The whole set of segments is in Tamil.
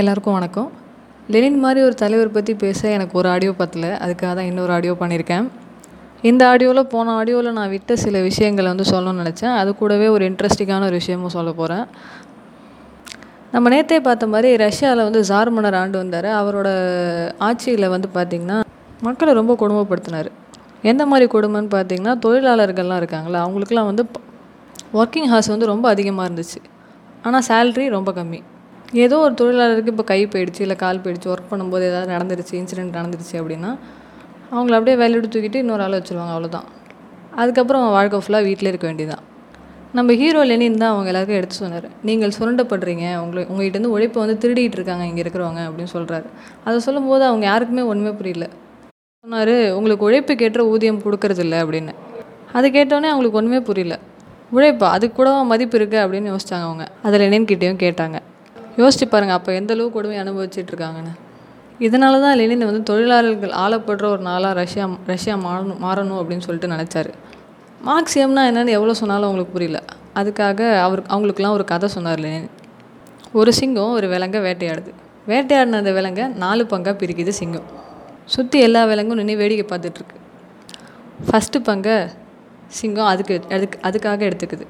எல்லாருக்கும் வணக்கம். லெனின் மாதிரி ஒரு தலைவர் பற்றி பேச எனக்கு ஒரு ஆடியோ பத்தல. அதுக்காக தான் இன்னொரு ஆடியோ பண்ணியிருக்கேன். இந்த ஆடியோவில் போன ஆடியோவில் நான் விட்ட சில விஷயங்களை வந்து சொல்லணும்னு நினச்சேன். அது கூடவே ஒரு இன்ட்ரெஸ்டிங்கான ஒரு விஷயமும் சொல்ல போகிறேன் நம்ம நேற்றே பார்த்த மாதிரி ரஷ்யாவில் வந்து ஜார் மன்னர் ஆண்டு வந்தார். அவரோட ஆட்சியில் வந்து பார்த்திங்கன்னா மக்களை ரொம்ப கொடுமைப்படுத்தினார். எந்த மாதிரி கொடுமைன்னு பார்த்தீங்கன்னா தொழிலாளர்கள்லாம் இருக்காங்களா அவங்களுக்குலாம் வந்து ஒர்க்கிங் ஹார்ஸ் வந்து ரொம்ப அதிகமாக இருந்துச்சு. ஆனால் சேல்ரி ரொம்ப கம்மி. ஏதோ ஒரு தொழிலாளருக்கு இப்போ கை போயிடுச்சு இல்லை கால் போயிடுச்சு ஒர்க் பண்ணும்போது ஏதாவது நடந்துருச்சு இன்சிடென்ட் நடந்துருச்சு அப்படின்னா அவங்கள அப்படியே வேலையோடு தூக்கிட்டு இன்னொரு ஆள் வச்சுருவாங்க அவ்வளோதான் அதுக்கப்புறம் அவங்க வாழ்க்கை ஃபுல்லாக வீட்டில் இருக்க வேண்டியதான் நம்ம ஹீரோ லெனின் தான் அவங்க எல்லாருக்கும் எடுத்து சொன்னார். நீங்கள் சுரண்டப்படுறீங்க உங்களை உங்கள்கிட்ட உழைப்பை வந்து திருடிட்டு இருக்காங்க இங்கே இருக்கிறவங்க அப்படின்னு சொல்கிறாரு அதை சொல்லும்போது அவங்க யாருக்குமே ஒன்றுமே புரியல. சொன்னார் உங்களுக்கு உழைப்புக்கேற்ற ஊதியம் கொடுக்கறதில்ல அப்படின்னு. அது கேட்டோன்னே அவங்களுக்கு ஒன்றுமே புரியல. உழைப்பா அதுக்கு கூட மதிப்பு இருக்குது அப்படின்னு யோசிச்சாங்க அவங்க. அதில் லெனின்கிட்டேயும் கேட்டாங்க. யோசிச்சு பாருங்கள் அப்போ எந்த அளவு கொடுமை அனுபவிச்சுட்டு இருக்காங்கன்னு. இதனால தான் லெனின் வந்து தொழிலாளர்கள் ஆளப்படுற ஒரு நாளாக ரஷ்யா ரஷ்யா மாறணும் மாறணும் அப்படின்னு சொல்லிட்டு நினச்சாரு. மார்க்சியம்னா என்னென்னு எவ்வளோ சொன்னாலும் அவங்களுக்கு புரியல. அதுக்காக அவர் அவங்களுக்குலாம் ஒரு கதை சொன்னார் லெனின் ஒரு சிங்கம் ஒரு விலங்கை வேட்டையாடுது. வேட்டையாடின அந்த விலங்கை நாலு பங்காக பிரிக்குது சிங்கம். சுற்றி எல்லா விலங்கும் நின்று வேடிக்கை பார்த்துட்ருக்கு ஃபஸ்ட்டு பங்கை சிங்கம் அதுக்கு அதுக்கு அதுக்காக எடுத்துக்குது.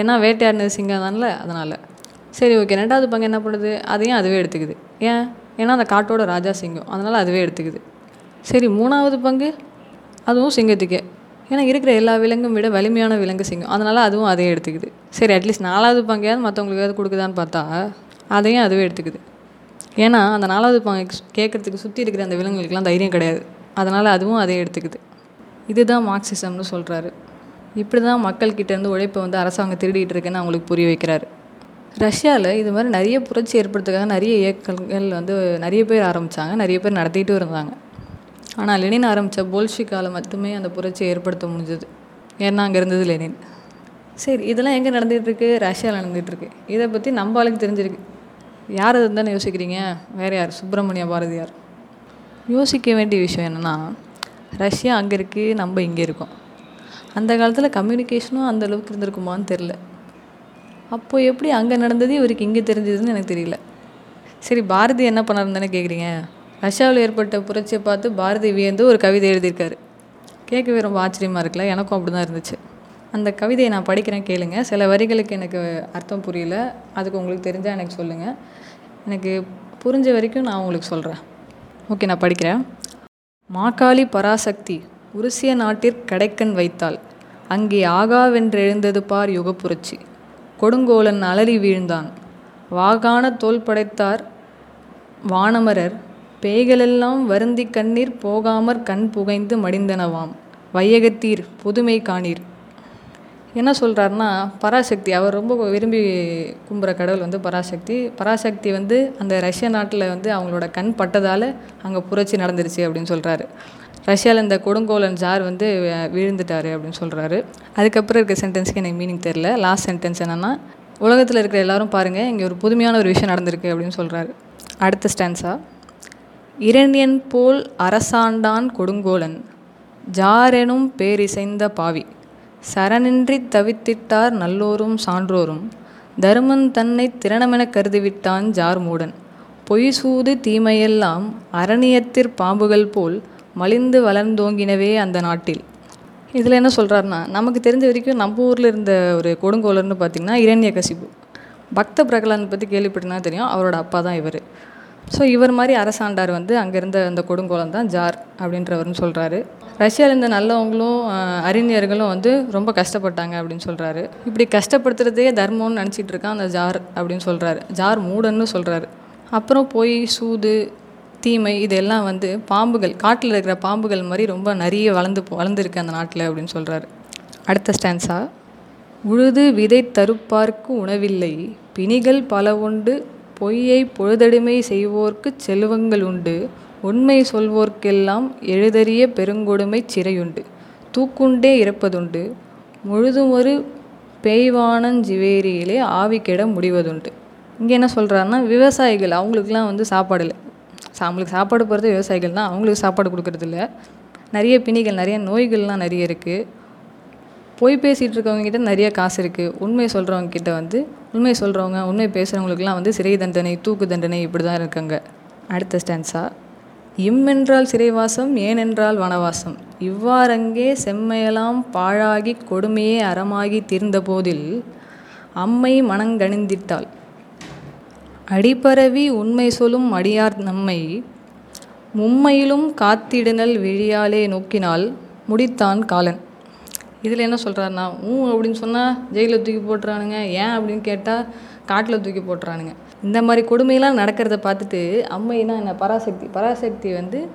ஏன்னா வேட்டையாடினது சிங்கம் தானல அதனால். சரி ஓகே ரெண்டாவது பங்கு என்ன பண்ணுது அதையும் அதுவே எடுத்துக்குது. ஏன்? ஏன்னா அந்த காட்டோட ராஜா சிங்கம். அதனால் அதுவே எடுத்துக்குது. சரி மூணாவது பங்கு அதுவும் சிங்கத்துக்கே. ஏன்னா இருக்கிற எல்லா விலங்கும் விட வலிமையான விலங்கு சிங்கம். அதனால் அதுவும் அதே எடுத்துக்குது. சரி அட்லீஸ்ட் நாலாவது பங்கையாவது மற்றவங்களுக்கு ஏதாவது கொடுக்குதான்னு பார்த்தா அதையும் அதுவே எடுத்துக்குது. ஏன்னா அந்த நாலாவது பங்கு கேட்குறதுக்கு சுற்றி இருக்கிற அந்த விலங்குகளுக்கெலாம் தைரியம் கிடையாது. அதனால் அதுவும் அதே எடுத்துக்குது. இதுதான் மார்க்சிசம்னு சொல்கிறாரு இப்படி தான் மக்கள்கிட்டேருந்து உழைப்பை வந்து அரசாங்கம் திருடிட்டு இருக்குன்னு அவங்களுக்கு புரிய வைக்கிறாரு. ரஷ்யாவில் இது மாதிரி நிறைய புரட்சி ஏற்படுத்துக்காக நிறைய இயக்கங்கள் வந்து நிறைய பேர் ஆரம்பித்தாங்க நிறைய பேர் நடத்திட்டு இருந்தாங்க. ஆனால் லெனின் ஆரம்பித்த போல்ஷிக்கால் மட்டுமே அந்த புரட்சியை ஏற்படுத்த முடிஞ்சது. ஏன்னா அங்கே இருந்தது லெனின். சரி இதெல்லாம் எங்கே நடந்துகிட்ருக்கு ரஷ்யாவில் நடந்துகிட்ருக்கு இதை பற்றி நம்ம ஆளுக்கு தெரிஞ்சிருக்கு. யார் அது தானே யோசிக்கிறீங்க? வேறு யார்? சுப்பிரமணிய பாரதியார். யோசிக்க வேண்டிய விஷயம் என்னென்னா ரஷ்யா அங்கே இருக்குது நம்ம இங்கே இருக்கோம். அந்த காலத்தில் கம்யூனிகேஷனும் அந்தளவுக்கு இருந்திருக்குமான்னு தெரில அப்போது எப்படி அங்கே நடந்தது இவருக்கு இங்கே தெரிஞ்சதுன்னு எனக்கு தெரியல. சரி பாரதி என்ன பண்ணாருன்னு தானே கேட்குறீங்க ரஷ்யாவில் ஏற்பட்ட புரட்சியை பார்த்து பாரதி வியந்து ஒரு கவிதை எழுதியிருக்காரு. கேட்கவே ரொம்ப ஆச்சரியமாக இருக்குல்ல எனக்கும் அப்படி தான் இருந்துச்சு. அந்த கவிதையை நான் படிக்கிறேன் கேளுங்க. சில வரிகளுக்கு எனக்கு அர்த்தம் புரியல. அதுக்கு உங்களுக்கு தெரிஞ்சால் எனக்கு சொல்லுங்கள் எனக்கு புரிஞ்ச வரைக்கும் நான் உங்களுக்கு சொல்கிறேன் ஓகே நான் படிக்கிறேன். மாக்காளி பராசக்தி உருசிய நாட்டிற் கடைக்கண் வைத்தாள். அங்கே ஆகாவென்றெழுந்தது பார் யுகப்புரட்சி. கொடுங்கோலன் அலறி வீழ்ந்தான். வாகான தோல் படைத்தார் வானமரர். பேய்களெல்லாம் வருந்தி கண்ணீர் போகாமற் கண் புகைந்து மடிந்தனவாம். வையகத்தீர் புதுமை காணீர். என்ன சொல்கிறாருன்னா பராசக்தி அவர் ரொம்ப விரும்பி கும்புற கடவுள் வந்து பராசக்தி. பராசக்தி வந்து அந்த ரஷ்ய நாட்டில் வந்து அவங்களோட கண் பட்டதால் அங்கே புரட்சி நடந்துருச்சு அப்படின்னு சொல்கிறாரு ரஷ்யாவில் இந்த கொடுங்கோலன் ஜார் வந்து விழுந்துட்டார் அப்படின்னு சொல்கிறாரு அதுக்கப்புறம் இருக்க சென்டென்ஸ்க்கு எனக்கு மீனிங் தெரில லாஸ்ட் சென்டென்ஸ் என்னென்னா உலகத்தில் இருக்கிற எல்லாரும் பாருங்கள் இங்கே ஒரு புதுமையான ஒரு விஷயம் நடந்திருக்கு அப்படின்னு சொல்கிறாரு அடுத்த ஸ்டான்ஸா இரண்யன் போல் அரசாண்டான் கொடுங்கோலன் ஜாரெனும் பேரிசைந்த பாவி. சரணின்றி தவித்திட்டார் நல்லோரும் சான்றோரும். தருமன் தன்னை திறனமென கருதிவிட்டான் ஜார் மூடன் பொய் சூது தீமையெல்லாம் அரணியத்திற் பாம்புகள் போல் மலிந்து வளர்ந்தோங்கினவே அந்த நாட்டில். இதில் என்ன சொல்கிறாருன்னா நமக்கு தெரிஞ்ச வரைக்கும் நம்ம ஊரில் இருந்த ஒரு கொடுங்கோலர்னு பார்த்திங்கன்னா இரண்ய கசிபு பக்த பிரகலான் பற்றி கேள்விப்பட்டினா தெரியும் அவரோட அப்பா தான் இவர். ஸோ இவர் மாதிரி அரசாண்டார் வந்து அங்கே இருந்த அந்த கொடுங்கோலம் தான் ஜார் அப்படின்றவர்னு சொல்கிறாரு ரஷ்யாவில் இருந்த நல்லவங்களும் அறிஞர்களும் வந்து ரொம்ப கஷ்டப்பட்டாங்க அப்படின்னு சொல்கிறாரு இப்படி கஷ்டப்படுத்துறதே தர்மம்னு நினச்சிட்டு இருக்கான் அந்த ஜார் அப்படின்னு சொல்கிறாரு ஜார் மூடன்னு சொல்கிறாரு அப்புறம் போய் சூது தீமை இதெல்லாம் வந்து பாம்புகள் காட்டில் இருக்கிற பாம்புகள் மாதிரி ரொம்ப நிறைய வளர்ந்து வளர்ந்துருக்கு அந்த நாட்டில் அப்படின்னு சொல்கிறாரு அடுத்த ஸ்டான்ஸா உழுது விதை தருப்பார்க்கு உணவில்லை. பிணிகள் பல உண்டு. பொய்யை பொழுதடிமை செய்வோர்க்கு செல்வங்கள் உண்டு. உண்மை சொல்வோர்க்கெல்லாம் எழுதறிய பெருங்கொடுமை சிறையுண்டு. தூக்குண்டே இறப்பதுண்டு. முழுதும் ஒரு பேய்வானஞ்சிவேரியிலே ஆவி கெட முடிவதுண்டு. இங்கே என்ன சொல்கிறாருன்னா விவசாயிகள் அவங்களுக்குலாம் வந்து சாப்பாடு இல்லை. அவங்களுக்கு சாப்பாடு போகிறது விவசாயிகள் தான். அவங்களுக்கு சாப்பாடு கொடுக்கறது இல்லை. நிறைய பிணிகள் நிறைய நோய்கள்லாம் நிறைய இருக்குது பொய் பேசிகிட்டு இருக்கவங்ககிட்ட நிறைய காசு இருக்குது உண்மை சொல்கிறவங்க கிட்ட வந்து உண்மை சொல்கிறவங்க உண்மை பேசுகிறவங்களுக்குலாம் வந்து சிறை தண்டனை தூக்கு தண்டனை இப்படி தான் இருக்காங்க. அடுத்த ஸ்டான்ஸாக இம் என்றால் சிறைவாசம் ஏனென்றால் வனவாசம். இவ்வாறங்கே செம்மையெல்லாம் பாழாகி கொடுமையே அறமாகி தீர்ந்த போதில் அம்மை மனங்கணிந்திட்டாள். அடிபரவி உண்மை சொல்லும் அடியார் நம்மை மும்மையிலும் காத்திடுனல் விழியாலே நோக்கினால் முடித்தான் காலன். இதில் என்ன சொல்கிறாருன்னா ஊ அப்படின்னு சொன்னால் ஜெயிலில் தூக்கி போட்டுறானுங்க. ஏன்? அப்படின்னு கேட்டால் காட்டில் தூக்கி போட்டுறானுங்க. இந்த மாதிரி கொடுமையெல்லாம் நடக்கிறத பார்த்துட்டு அம்மைனா என்ன? பராசக்தி. பராசக்தி வந்து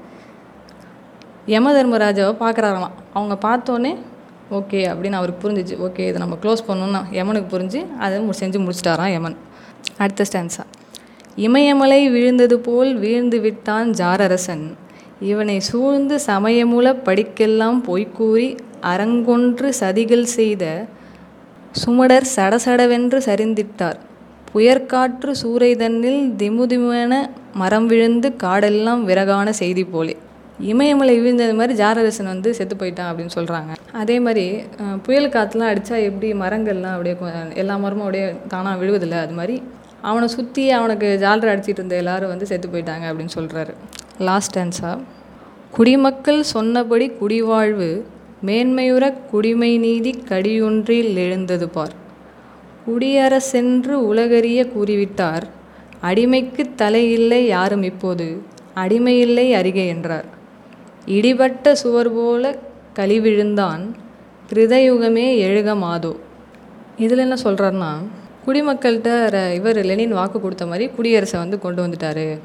யம தர்மராஜாவை பார்க்குறாங்களாம் அவங்க பார்த்தோன்னே ஓகே அப்படின்னு அவருக்கு புரிஞ்சிச்சு. ஓகே இதை நம்ம க்ளோஸ் பண்ணணும்னா யமனுக்கு புரிஞ்சு அதை செஞ்சு முடிச்சிட்டாராம் யமன். அடுத்த ஸ்டான்ஸா இமயமலை விழுந்தது போல் வீழ்ந்து விட்டான் ஜாரரசன். இவனை சூழ்ந்து சமயமுல படிக்கெல்லாம் பொய்க்கூறி அரங்கொன்று சதிகள் செய்த சுமடர் சடசடவென்று சரிந்திட்டார். புயற்காற்று சூறைதன்னில் திமுதிமென மரம் விழுந்து காடெல்லாம் விறகான செய்தி போலே. இமயமலை விழுந்தது மாதிரி ஜாரரசன் வந்து செத்து போயிட்டான் அப்படின்னு சொல்கிறாங்க அதே மாதிரி புயல் காற்றுலாம் அடித்தா எப்படி மரங்கள்லாம் அப்படியே எல்லா மரமும் அப்படியே தானாக விழுவதில்லை? அது மாதிரி அவனை சுற்றி அவனுக்கு ஜாலரை அடிச்சிட்டு இருந்த எல்லாரும் வந்து செத்து போயிட்டாங்க அப்படின்னு சொல்கிறாரு லாஸ்ட் டான்ஸாக குடிமக்கள் சொன்னபடி குடிவாழ்வு மேன்மையுற குடிமை நீதி கடியொன்றில் எழுந்தது பார். குடியரசென்று உலகறிய கூறிவிட்டார் அடிமைக்கு தலையில்லை யாரும் இப்போது அடிமையில்லை அருகே என்றார். இடிபட்ட சுவர் போல கழிவிழுந்தான் கிருதயுகமே எழுக மாதோ. இதில் என்ன சொல்கிறாருன்னா குடிமக்கள்கிட்ட ர- இவர் லெனின் வாக்கு கொடுத்த மாதிரி குடியரசை வந்து கொண்டு வந்துட்டாரு.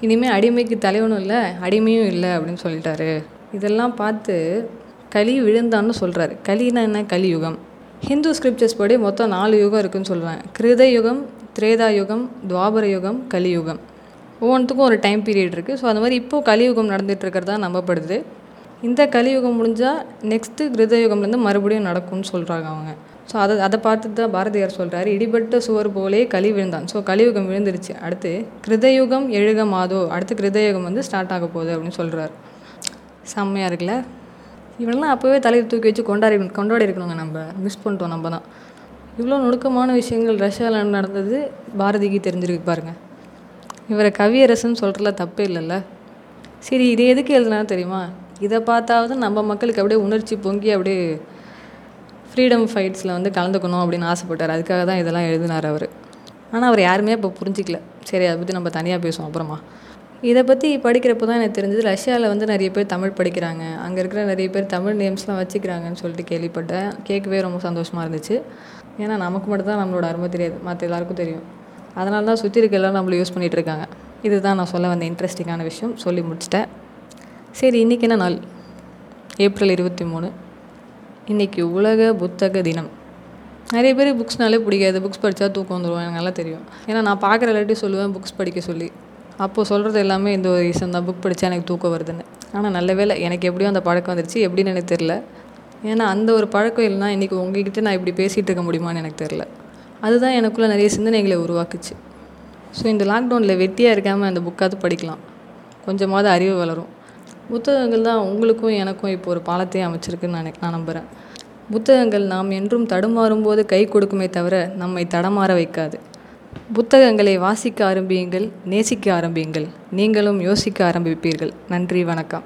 இனிமேல் அடிமைக்கு தலைவனும் இல்லை அடிமையும் இல்லை அப்படின்னு சொல்லிட்டாரு. இதெல்லாம் பார்த்து களி விழுந்தான்னு சொல்கிறாரு களினா என்ன? கலியுகம். ஹிந்து ஸ்கிரிப்சர்ஸ் படி மொத்தம் நாலு யுகம் இருக்குன்னு சொல்லுவேன் கிருத யுகம் திரேதா யுகம் துவாபர யுகம் கலியுகம். ஒவ்வொன்றுத்துக்கும் ஒரு டைம் பீரியட் இருக்குது ஸோ அந்த மாதிரி இப்போது கலியுகம் நடந்துகிட்ருக்கறதா நம்பப்படுது. இந்த கலியுகம் முடிஞ்சால் நெக்ஸ்ட்டு கிருதயுகம்லேருந்து மறுபடியும் நடக்கும்னு சொல்கிறாங்க அவங்க. ஸோ அதை அதை பார்த்து தான் பாரதியார் சொல்கிறாரு இடிபட்ட சுவர் போலே கலி விழுந்தான். ஸோ கலியுகம் விழுந்துருச்சு. அடுத்து கிருதயுகம் எழுக மாதோ? அடுத்து கிருதயுகம் வந்து ஸ்டார்ட் ஆக போகுது அப்படின்னு சொல்கிறார் செம்மையாக இருக்குல்ல? இவனெல்லாம் அப்போவே தலையில் தூக்கி வச்சு கொண்டாடி கொண்டாடி இருக்கணுங்க நம்ம. மிஸ் பண்ணிட்டோம் நம்ம தான். இவ்வளோ நுணுக்கமான விஷயங்கள் ரஷ்யாவில் நடந்தது பாரதிக்கு தெரிஞ்சிருக்கு பாருங்க. இவரை கவியரசன் சொல்கிறதுல தப்பே இல்லைல்ல. சரி இது எதுக்கு எழுதுனா தெரியுமா? இதை பார்த்தாவது நம்ம மக்களுக்கு அப்படியே உணர்ச்சி பொங்கி அப்படியே ஃப்ரீடம் ஃபைட்ஸில் வந்து கலந்துக்கணும் அப்படின்னு ஆசைப்பட்டார். அதுக்காக தான் இதெல்லாம் எழுதினார் அவர். ஆனால் அவர் யாருமே இப்போ புரிஞ்சிக்கல. சரி அதை பற்றி நம்ம தனியாக பேசுவோம் அப்புறமா. இதை பற்றி படிக்கிறப்போ தான் எனக்கு தெரிஞ்சது ரஷ்யாவில் வந்து நிறைய பேர் தமிழ் படிக்கிறாங்க. அங்கே இருக்கிற நிறைய பேர் தமிழ் நேம்ஸ்லாம் வச்சுக்கிறாங்கன்னு சொல்லிட்டு கேள்விப்பட்டேன். கேட்கவே ரொம்ப சந்தோஷமாக இருந்துச்சு. ஏன்னா நமக்கு மட்டும் தான் நம்மளோட அருமை தெரியாது. மற்ற எல்லாருக்கும் தெரியும். அதனால தான் சுற்றி இருக்க எல்லாம் நம்மள யூஸ் பண்ணிகிட்டு இருக்காங்க. இதுதான் நான் சொல்ல வந்த இன்ட்ரெஸ்டிங்கான விஷயம். சொல்லி முடிச்சிட்டேன். சரி இன்றைக்கி என்ன நாள்? ஏப்ரல் இருபத்தி மூணு. இன்றைக்கி உலக புத்தக தினம். நிறைய பேர் புக்ஸ்னாலே பிடிக்காது. புக்ஸ் படித்தா தூக்கம் வந்துடுவோம் எனக்கு நல்லா தெரியும். ஏன்னா நான் பார்க்குற எல்லாத்தையும் சொல்லுவேன் புக்ஸ் படிக்க சொல்லி. அப்போது சொல்கிறது எல்லாமே இந்த ஒரு ரீசன் தான். புக் படித்தா எனக்கு தூக்கம் வருதுன்னு. ஆனால் நல்ல வேலை எனக்கு எப்படியும் அந்த பழக்கம் வந்துருச்சு. எப்படின்னு எனக்கு தெரில ஏன்னா அந்த ஒரு பழக்கம் இல்லைனா இன்றைக்கி உங்ககிட்ட நான் இப்படி பேசிகிட்டு இருக்க முடியுமான்னு எனக்கு தெரில அதுதான் எனக்குள்ளே நிறைய சிந்தனைகளை உருவாக்குச்சு. ஸோ இந்த லாக்டவுனில் வெட்டியாக இருக்காமல் அந்த புக்காவது படிக்கலாம். கொஞ்சமாவது அறிவு வளரும். புத்தகங்கள் தான் உங்களுக்கும் எனக்கும் இப்போ ஒரு பாலத்தையே அமைச்சிருக்குன்னு நான் நான் நம்புகிறேன் புத்தகங்கள் நாம் என்றும் தடுமாறும் போது கை கொடுக்குமே தவிர நம்மை தடமாற வைக்காது. புத்தகங்களை வாசிக்க ஆரம்பியுங்கள் நேசிக்க ஆரம்பியுங்கள். நீங்களும் யோசிக்க ஆரம்பிப்பீர்கள். நன்றி வணக்கம்.